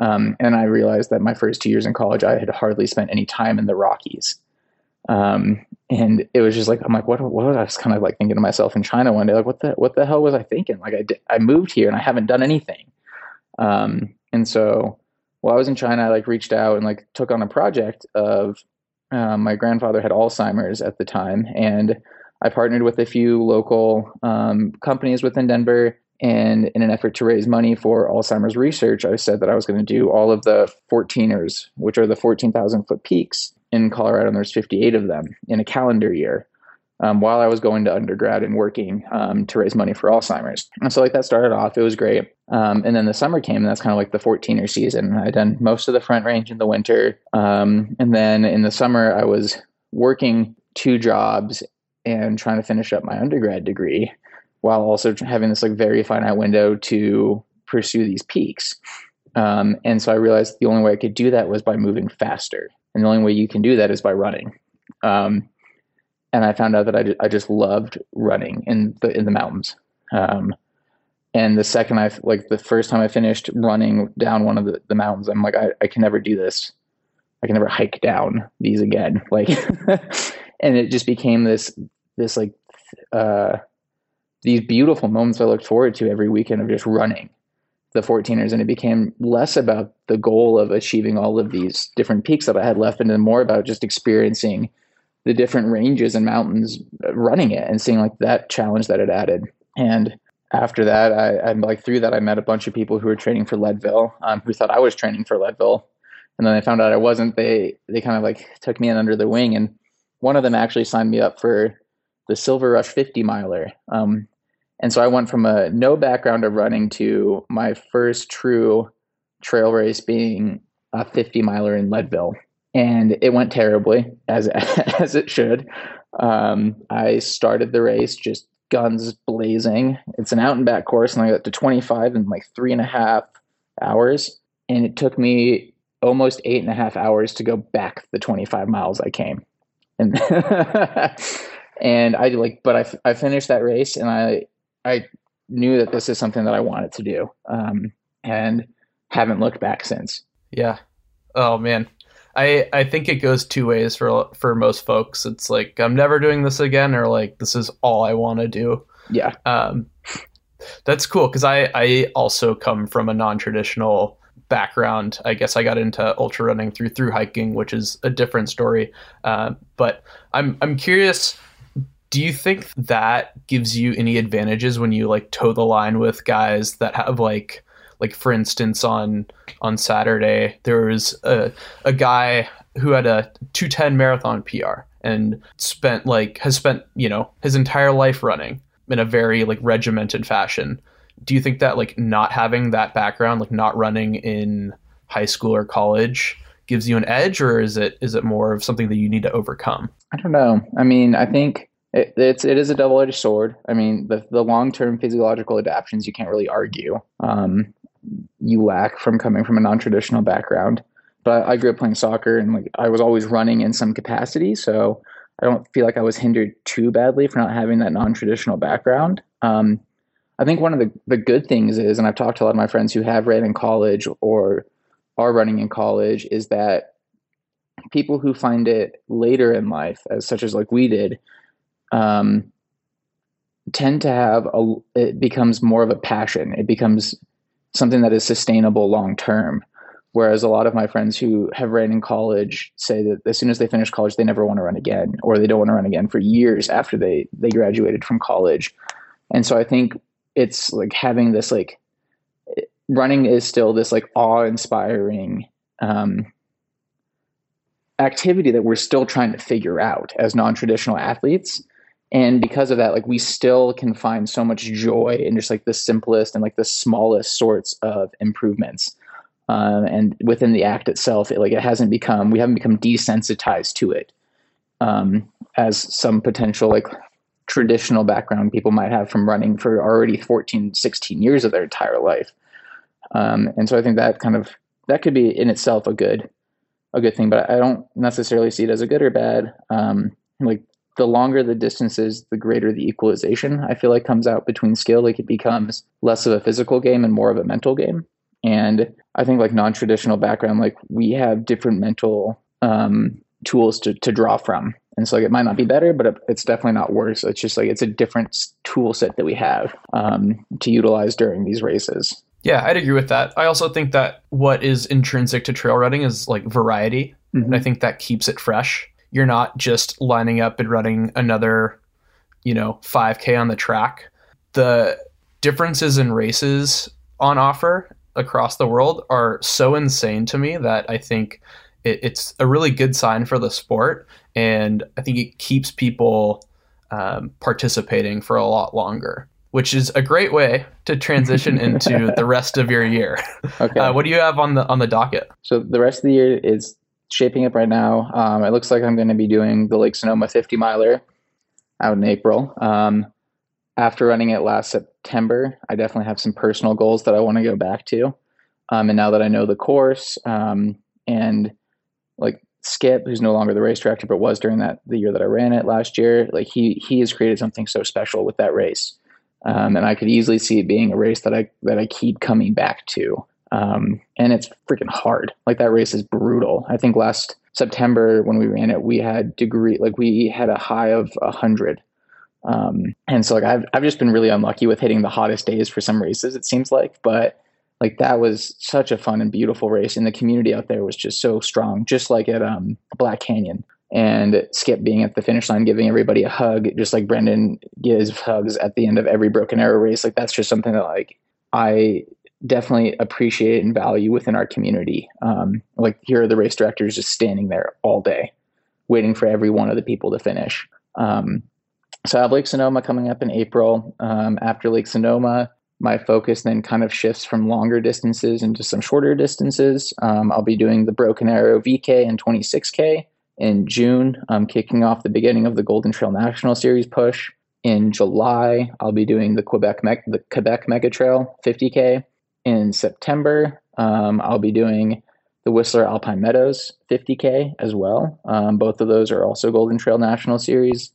Um, and I realized that my first two years in college, I had hardly spent any time in the Rockies. Um, and it was just like, I'm like, what, what was I was kind of like thinking to myself in China one day, like, what the, what the hell was I thinking? Like I I moved here and I haven't done anything. Um, and so while I was in China, I like reached out and like took on a project of, um, my grandfather had Alzheimer's at the time and I partnered with a few local um, companies within Denver. And in an effort to raise money for Alzheimer's research, I said that I was going to do all of the 14ers, which are the 14,000 foot peaks in Colorado, and there's 58 of them in a calendar year. Um, while I was going to undergrad and working um, to raise money for Alzheimer's. And so, like, that started off, it was great. Um, and then the summer came, and that's kind of like the 14er season. I'd done most of the front range in the winter. Um, and then in the summer, I was working two jobs and trying to finish up my undergrad degree while also having this like very finite window to pursue these peaks. Um, and so I realized the only way I could do that was by moving faster. And the only way you can do that is by running. Um, and I found out that I, I just loved running in the, in the mountains. Um, and the second I, like the first time I finished running down one of the, the mountains, I'm like, I, I can never do this. I can never hike down these again. Like, and it just became this this like uh, these beautiful moments I looked forward to every weekend of just running the 14ers and it became less about the goal of achieving all of these different peaks that I had left and then more about just experiencing the different ranges and mountains running it and seeing like that challenge that it added and after that I, I like through that I met a bunch of people who were training for Leadville um, who thought I was training for Leadville and then they found out I wasn't they they kind of like took me in under the wing and one of them actually signed me up for the Silver Rush 50 miler. Um, and so I went from a no background of running to my first true trail race being a 50 miler in Leadville. And it went terribly, as as it should. Um, I started the race just guns blazing. It's an out and back course, and I got to 25 in like three and a half hours. And it took me almost eight and a half hours to go back the 25 miles I came. And and I like, but I, I finished that race and I, I knew that this is something that I wanted to do. Um, and haven't looked back since. Yeah. Oh man. I, I think it goes two ways for for most folks. It's like I'm never doing this again, or like this is all I want to do. Yeah. Um, that's cool because I I also come from a non traditional background. I guess I got into ultra running through through hiking, which is a different story. Uh, but I'm I'm curious do you think that gives you any advantages when you like toe the line with guys that have like like for instance on on Saturday there was a a guy who had a 210 marathon PR and spent like has spent, you know, his entire life running in a very like regimented fashion. Do you think that like not having that background, like not running in high school or college gives you an edge or is it is it more of something that you need to overcome? I don't know. I mean, I think it, it's it is a double edged sword. I mean, the the long term physiological adaptations you can't really argue. Um, you lack from coming from a non traditional background. But I grew up playing soccer and like I was always running in some capacity, so I don't feel like I was hindered too badly for not having that non traditional background. Um, I think one of the, the good things is, and I've talked to a lot of my friends who have ran in college or are running in college, is that people who find it later in life, as such as like we did, um, tend to have a it becomes more of a passion it becomes something that is sustainable long term whereas a lot of my friends who have ran in college say that as soon as they finish college they never want to run again or they don't want to run again for years after they they graduated from college. And so i think it's like having this like running is still this like awe-inspiring um, activity that we're still trying to figure out as non-traditional athletes and because of that like we still can find so much joy in just like the simplest and like the smallest sorts of improvements. Um, and within the act itself it like it hasn't become we haven't become desensitized to it um, as some potential like traditional background people might have from running for already 14 16 years of their entire life. Um, and so i think that kind of that could be in itself a good a good thing but i don't necessarily see it as a good or bad. Um, like the longer the distances, the greater the equalization I feel like comes out between skill. Like it becomes less of a physical game and more of a mental game. And I think like non-traditional background, like we have different mental um, tools to, to draw from. And so like it might not be better, but it's definitely not worse. It's just like it's a different tool set that we have um, to utilize during these races. Yeah, I'd agree with that. I also think that what is intrinsic to trail running is like variety. Mm-hmm. And I think that keeps it fresh. You're not just lining up and running another, you know, 5K on the track. The differences in races on offer across the world are so insane to me that I think it, it's a really good sign for the sport. And I think it keeps people um, participating for a lot longer which is a great way to transition into the rest of your year. Okay. Uh, what do you have on the on the docket? So the rest of the year is shaping up right now. Um, it looks like I'm going to be doing the Lake Sonoma 50 miler out in April. Um, after running it last September, I definitely have some personal goals that I want to go back to. Um, and now that I know the course um, and like Skip, who's no longer the race director, but was during that the year that I ran it last year, like he he has created something so special with that race. Um, and I could easily see it being a race that I that I keep coming back to. Um, and it's freaking hard. Like that race is brutal. I think last September when we ran it, we had degree like we had a high of hundred. Um, and so like I've I've just been really unlucky with hitting the hottest days for some races. It seems like, but like that was such a fun and beautiful race, and the community out there was just so strong, just like at um, Black Canyon and Skip being at the finish line, giving everybody a hug, just like Brendan gives hugs at the end of every Broken Arrow race. Like that's just something that like I definitely appreciate and value within our community. Um, like here are the race directors just standing there all day, waiting for every one of the people to finish. Um, so I have Lake Sonoma coming up in April. Um, after Lake Sonoma, my focus then kind of shifts from longer distances into some shorter distances. Um, I'll be doing the Broken Arrow VK and 26K in June. I'm kicking off the beginning of the Golden Trail National Series push. In July, I'll be doing the Quebec Me- the Quebec Mega Trail 50K. In September, um, I'll be doing the Whistler Alpine Meadows 50K as well. Um, both of those are also Golden Trail National Series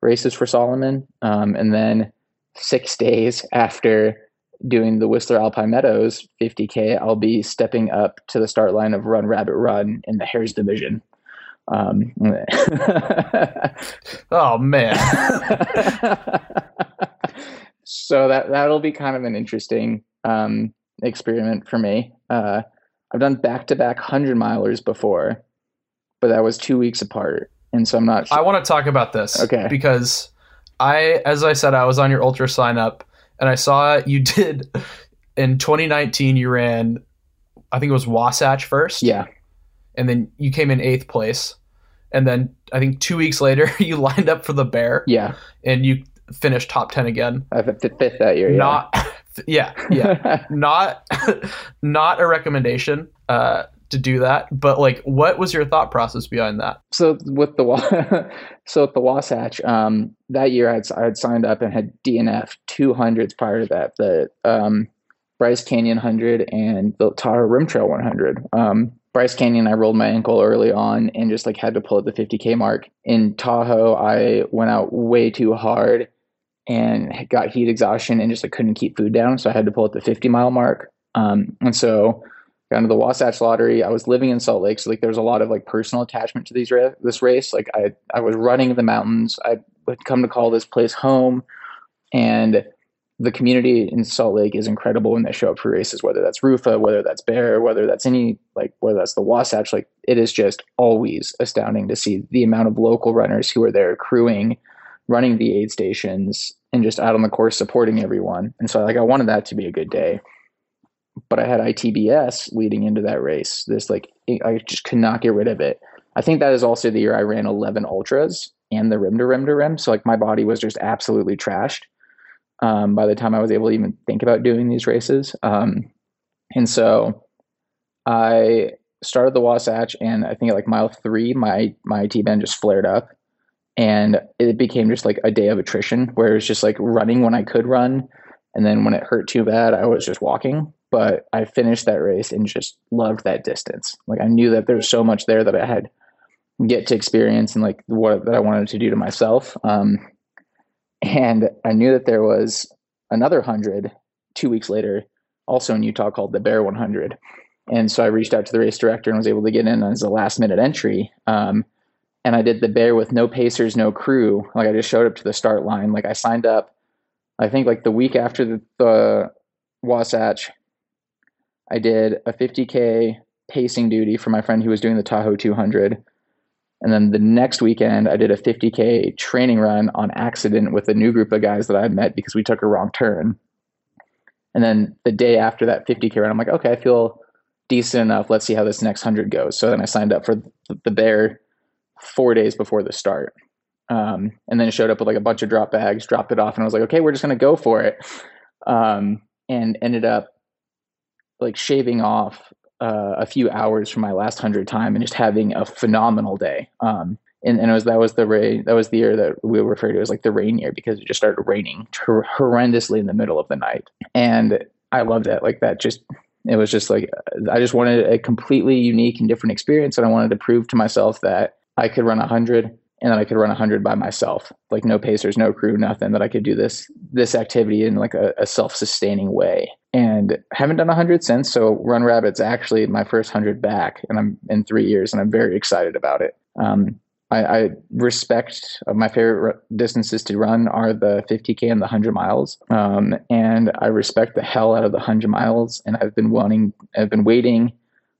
races for Salomon. Um, and then six days after doing the Whistler Alpine Meadows 50K, I'll be stepping up to the start line of Run Rabbit Run in the Hares Division. Um, oh man. so that that'll be kind of an interesting um, experiment for me. Uh, I've done back to back hundred milers before, but that was two weeks apart, and so I'm not. Sure. I want to talk about this, okay? Because I, as I said, I was on your ultra sign up, and I saw you did in 2019. You ran, I think it was Wasatch first. Yeah and then you came in eighth place, and then I think two weeks later you lined up for the Bear. Yeah, and you finished top ten again. I fifth, fifth that year. Not, yeah, yeah, yeah. not, not a recommendation. Uh, to do that but like what was your thought process behind that so with the so with the wasatch um that year i had, I had signed up and had dnf 200s prior to that the um bryce canyon 100 and the tahoe rim trail 100 um Bryce Canyon, I rolled my ankle early on and just like had to pull at the 50K mark. In Tahoe, I went out way too hard and got heat exhaustion and just like couldn't keep food down. So I had to pull at the 50 mile mark. Um, and so got into the Wasatch Lottery. I was living in Salt Lake, so like there was a lot of like personal attachment to these ra- this race. Like I I was running the mountains. I would come to call this place home, and the community in Salt Lake is incredible when they show up for races, whether that's Rufa, whether that's Bear, whether that's any like whether that's the Wasatch. Like it is just always astounding to see the amount of local runners who are there crewing, running the aid stations, and just out on the course supporting everyone. And so like I wanted that to be a good day. But I had ITBS leading into that race. This like I just could not get rid of it. I think that is also the year I ran 11 ultras and the rim to rim to rim. So like my body was just absolutely trashed um, by the time I was able to even think about doing these races. Um, and so I started the Wasatch, and I think at like mile three, my my T band just flared up, and it became just like a day of attrition, where it was just like running when I could run, and then when it hurt too bad, I was just walking. But I finished that race and just loved that distance. Like I knew that there was so much there that I had get to experience and like what that I wanted to do to myself. Um, and I knew that there was another hundred two weeks later, also in Utah, called the Bear 100. And so I reached out to the race director and was able to get in as a last minute entry. Um, and I did the Bear with no pacers, no crew. Like I just showed up to the start line. Like I signed up. I think like the week after the, the Wasatch, I did a 50k pacing duty for my friend who was doing the Tahoe 200. And then the next weekend, I did a 50K training run on accident with a new group of guys that I met because we took a wrong turn. And then the day after that 50K run, I'm like, okay, I feel decent enough. Let's see how this next 100 goes. So then I signed up for the Bear four days before the start. Um, and then it showed up with like a bunch of drop bags, dropped it off, and I was like, okay, we're just to go for it. Um, and ended up like shaving off uh, a few hours from my last hundred time and just having a phenomenal day. Um, and, and it was that was the rain that was the year that we referred to as like the rain year because it just started raining horrendously in the middle of the night, and I loved it. Like that, just it was just like I just wanted a completely unique and different experience, and I wanted to prove to myself that I could run a hundred and then I could run a hundred by myself, like no pacers, no crew, nothing. That I could do this this activity in like a, a self sustaining way. And haven't done a hundred since. So Run Rabbit's actually my first hundred back, and I'm in three years, and I'm very excited about it. Um, I, I, respect uh, my favorite distances to run are the 50k and the 100 miles, um, and I respect the hell out of the 100 miles. And I've been wanting, I've been waiting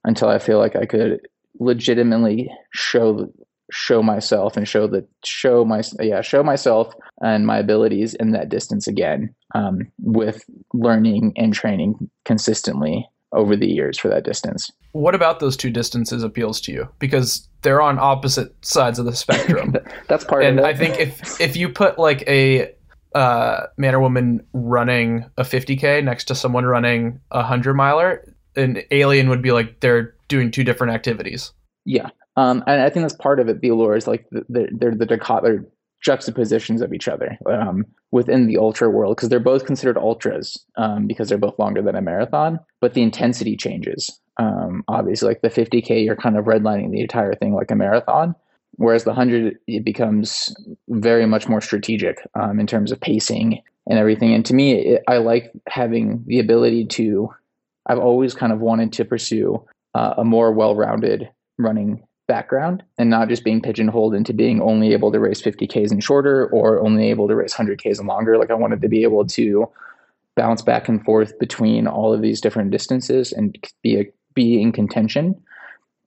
until I feel like I could legitimately show show myself and show the show my yeah show myself and my abilities in that distance again um, with learning and training consistently over the years for that distance. What about those two distances appeals to you? Because they're on opposite sides of the spectrum. That's part and of it. I think if if you put like a uh, man or woman running a 50k next to someone running a 100 miler, an alien would be like they're doing two different activities. Yeah, um, and I think that's part of it. The allure is like the, the, they're the dichotomy juxtapositions of each other um, within the ultra world because they're both considered ultras um, because they're both longer than a marathon, but the intensity changes. Um, obviously, like the 50k, you're kind of redlining the entire thing like a marathon, whereas the 100 it becomes very much more strategic um, in terms of pacing and everything. And to me, it, I like having the ability to. I've always kind of wanted to pursue uh, a more well-rounded running background and not just being pigeonholed into being only able to race 50Ks and shorter or only able to race 100Ks and longer. Like I wanted to be able to bounce back and forth between all of these different distances and be a, be in contention.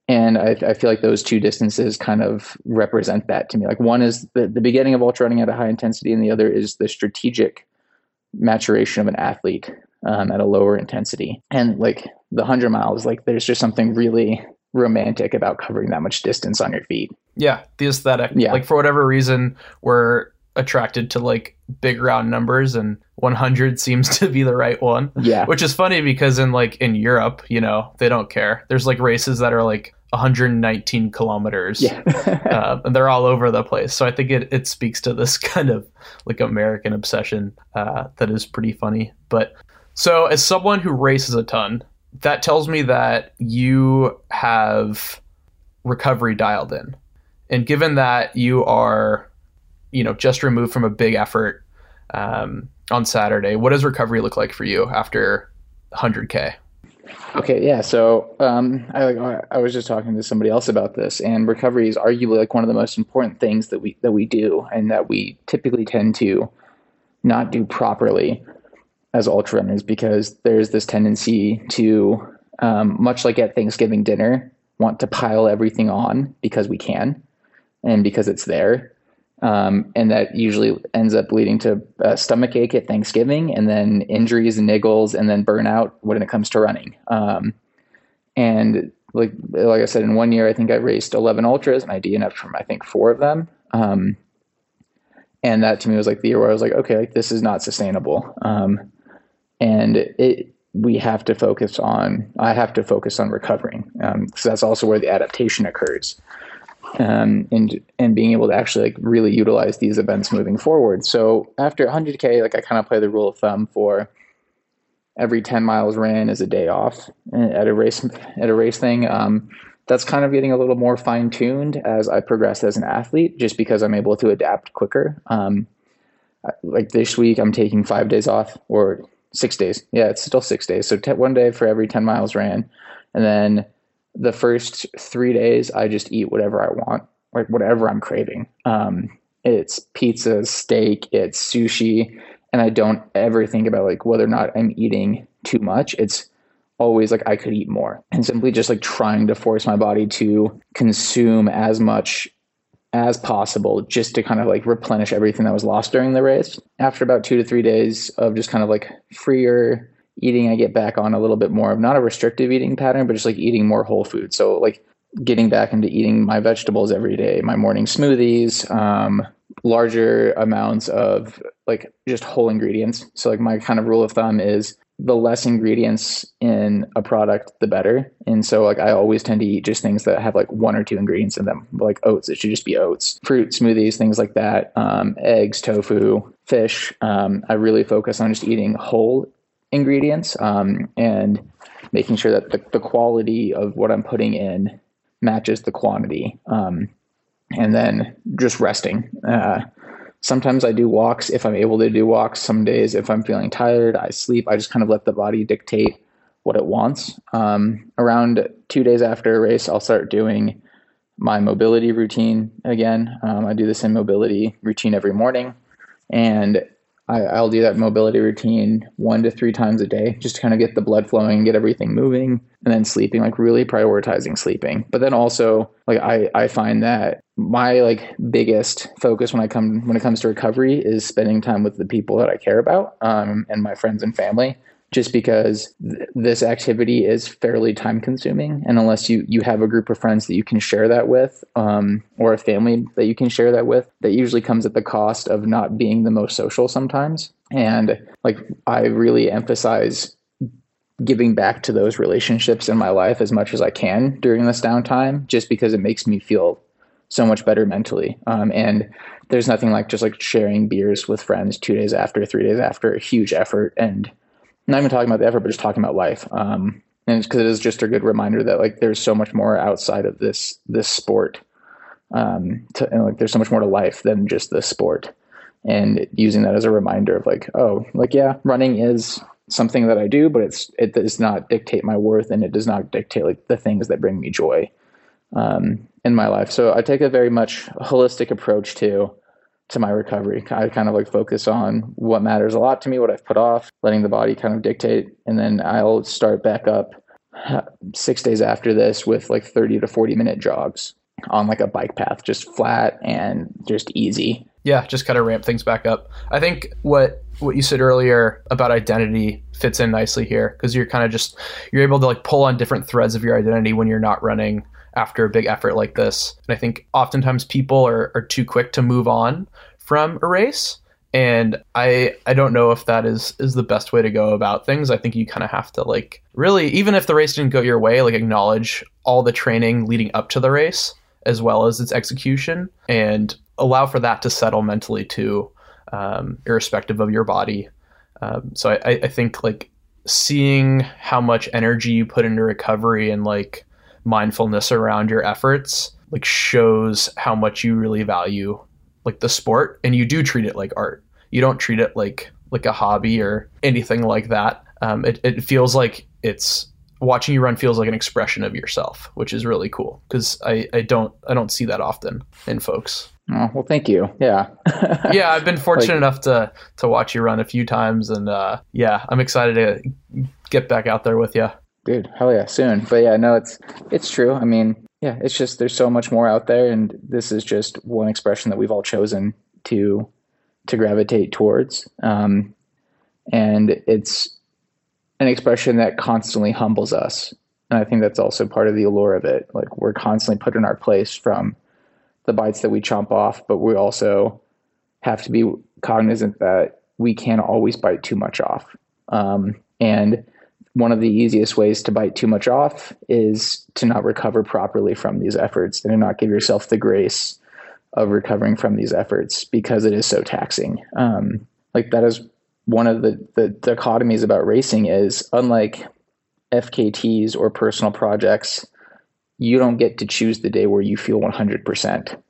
And I, I, feel like those two distances kind of represent that to me. Like one is the, the beginning of ultra running at a high intensity, and the other is the strategic maturation of an athlete um, at a lower intensity. And like the 100 miles, like there's just something really romantic about covering that much distance on your feet. Yeah, the aesthetic. Yeah. Like for whatever reason, we're attracted to like big round numbers and 100 seems to be the right one. Yeah. Which is funny because in like in Europe, you know, they don't care. There's like races that are like 119 kilometers. Yeah. uh, and they're all over the place. So I think it, it speaks to this kind of like American obsession uh, that is pretty funny. But so as someone who races a ton, that tells me that you have recovery dialed in. And given that you are, you know, just removed from a big effort um, on Saturday, what does recovery look like for you after 100K? Okay, yeah. So um, I I was just talking to somebody else about this, and recovery is arguably like one of the most important things that we that we do, and that we typically tend to not do properly as ultra runners because there's this tendency to, um, much like at Thanksgiving dinner, want to pile everything on because we can and because it's there. Um, and that usually ends up leading to a stomach ache at Thanksgiving and then injuries and niggles and then burnout when it comes to running. Um, and like like I said, in one year, I think I raced 11 ultras and I DNF'd from I think four of them. Um, and that to me was like the year where I was like, okay, like this is not sustainable. Um, and it we have to focus on i have to focus on recovering because um, that's also where the adaptation occurs. Um, and and being able to actually like really utilize these events moving forward. So after 100k like i kind of play the rule of thumb for every 10 miles ran is a day off at a race at a race thing. Um, that's kind of getting a little more fine tuned as I progress as an athlete, just because I'm able to adapt quicker. Um, like this week, I'm taking five days off or six days. Yeah, it's still six days. So one day for every 10 miles ran. And then the first three days, I just eat whatever I want, like whatever I'm craving. Um, it's pizza, steak, it's sushi. And I don't ever think about like whether or not I'm eating too much. It's always like I could eat more and simply just like trying to force my body to consume as much as possible just to kind of like replenish everything that was lost during the race. After about two to three days of just kind of like freer eating, I get back on a little bit more of not a restrictive eating pattern, but just like eating more whole food. So like getting back into eating my vegetables every day, my morning smoothies, um, larger amounts of like just whole ingredients. So like my kind of rule of thumb is the less ingredients in a product, the better. And so, like, I always tend to eat just things that have like one or two ingredients in them, like oats. It should just be oats, fruit smoothies, things like that. Um, eggs, tofu, fish. Um, I really focus on just eating whole ingredients um, and making sure that the, the quality of what I'm putting in matches the quantity. Um, and then just resting. Uh, Sometimes I do walks if I'm able to do walks. Some days, if I'm feeling tired, I sleep. I just kind of let the body dictate what it wants. Um, around two days after a race, I'll start doing my mobility routine again. Um, I do the same mobility routine every morning. And I, will do that mobility routine one to three times a day just to kind of get the blood flowing, get everything moving, and then sleeping, like really prioritizing sleeping. But then also, like I, I find that my like biggest focus when I come when it comes to recovery is spending time with the people that I care about um, and my friends and family just because th- this activity is fairly time consuming and unless you you have a group of friends that you can share that with um, or a family that you can share that with that usually comes at the cost of not being the most social sometimes. And like i really emphasize giving back to those relationships in my life as much as i can during this downtime just because it makes me feel so much better mentally. Um, and there's nothing like just like sharing beers with friends two days after three days after a huge effort and not even talking about the effort, but just talking about life. Um, and because it is just a good reminder that like there's so much more outside of this this sport. Um, to, and like there's so much more to life than just this sport. And using that as a reminder of like, oh, like yeah, running is something that I do, but it's it does not dictate my worth, and it does not dictate like the things that bring me joy um, in my life. So I take a very much holistic approach to to my recovery. I kind of like focus on what matters a lot to me, what I've put off, letting the body kind of dictate, and then I'll start back up six days after this with like 30 to 40 minute jogs on like a bike path, just flat and just easy. Yeah, just kind of ramp things back up. I think what what you said earlier about identity fits in nicely here because you're kind of just you're able to like pull on different threads of your identity when you're not running after a big effort like this. And I think oftentimes people are, are too quick to move on from a race. And I I don't know if that is is the best way to go about things. I think you kind of have to like really even if the race didn't go your way, like acknowledge all the training leading up to the race as well as its execution and allow for that to settle mentally too, um, irrespective of your body. Um, so I, I think like seeing how much energy you put into recovery and like mindfulness around your efforts like shows how much you really value like the sport and you do treat it like art. You don't treat it like like a hobby or anything like that. Um, it, it feels like it's watching you run feels like an expression of yourself which is really cool because I, I don't i don't see that often in folks. Oh, well thank you. Yeah. Yeah i've been fortunate like, enough to to watch you run a few times and uh, yeah i'm excited to get back out there with you dude hell yeah. Soon. But yeah no it's it's true. I mean yeah it's just there's so much more out there and this is just one expression that we've all chosen to to gravitate towards. Um, and it's an expression that constantly humbles us. And i think that's also part of the allure of it. Like we're constantly put in our place from the bites that we chomp off but we also have to be cognizant that we can't always bite too much off. Um, and one of the easiest ways to bite too much off is to not recover properly from these efforts and to not give yourself the grace of recovering from these efforts because it is so taxing. Um, like that is one of the, the dichotomies about racing is unlike FKTs or personal projects, you don't get to choose the day where you feel 100%.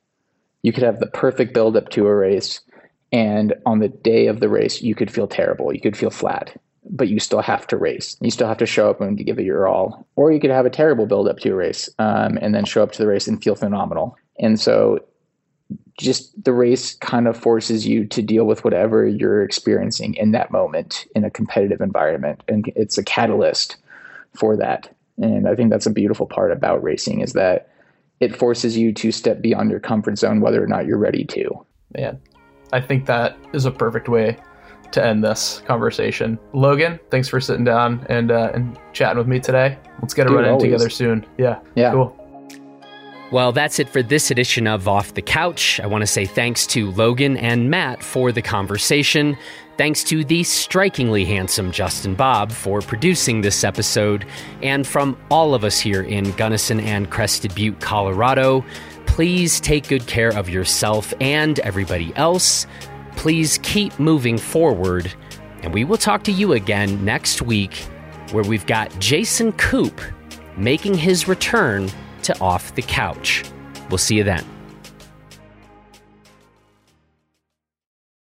You could have the perfect build up to a race, and on the day of the race, you could feel terrible. You could feel flat, but you still have to race. You still have to show up and give it your all. Or you could have a terrible build up to a race um, and then show up to the race and feel phenomenal. And so, just the race kind of forces you to deal with whatever you're experiencing in that moment in a competitive environment. And it's a catalyst for that. And I think that's a beautiful part about racing is that it forces you to step beyond your comfort zone, whether or not you're ready to. Man, I think that is a perfect way to end this conversation. Logan, thanks for sitting down and uh, and chatting with me today. Let's get a run in together soon. Yeah. Yeah. Cool. Well, that's it for this edition of Off the Couch. I want to say thanks to Logan and Matt for the conversation. Thanks to the strikingly handsome Justin Bob for producing this episode. And from all of us here in Gunnison and Crested Butte, Colorado, please take good care of yourself and everybody else. Please keep moving forward. And we will talk to you again next week, where we've got Jason Koop making his return to Off the Couch. We'll see you then.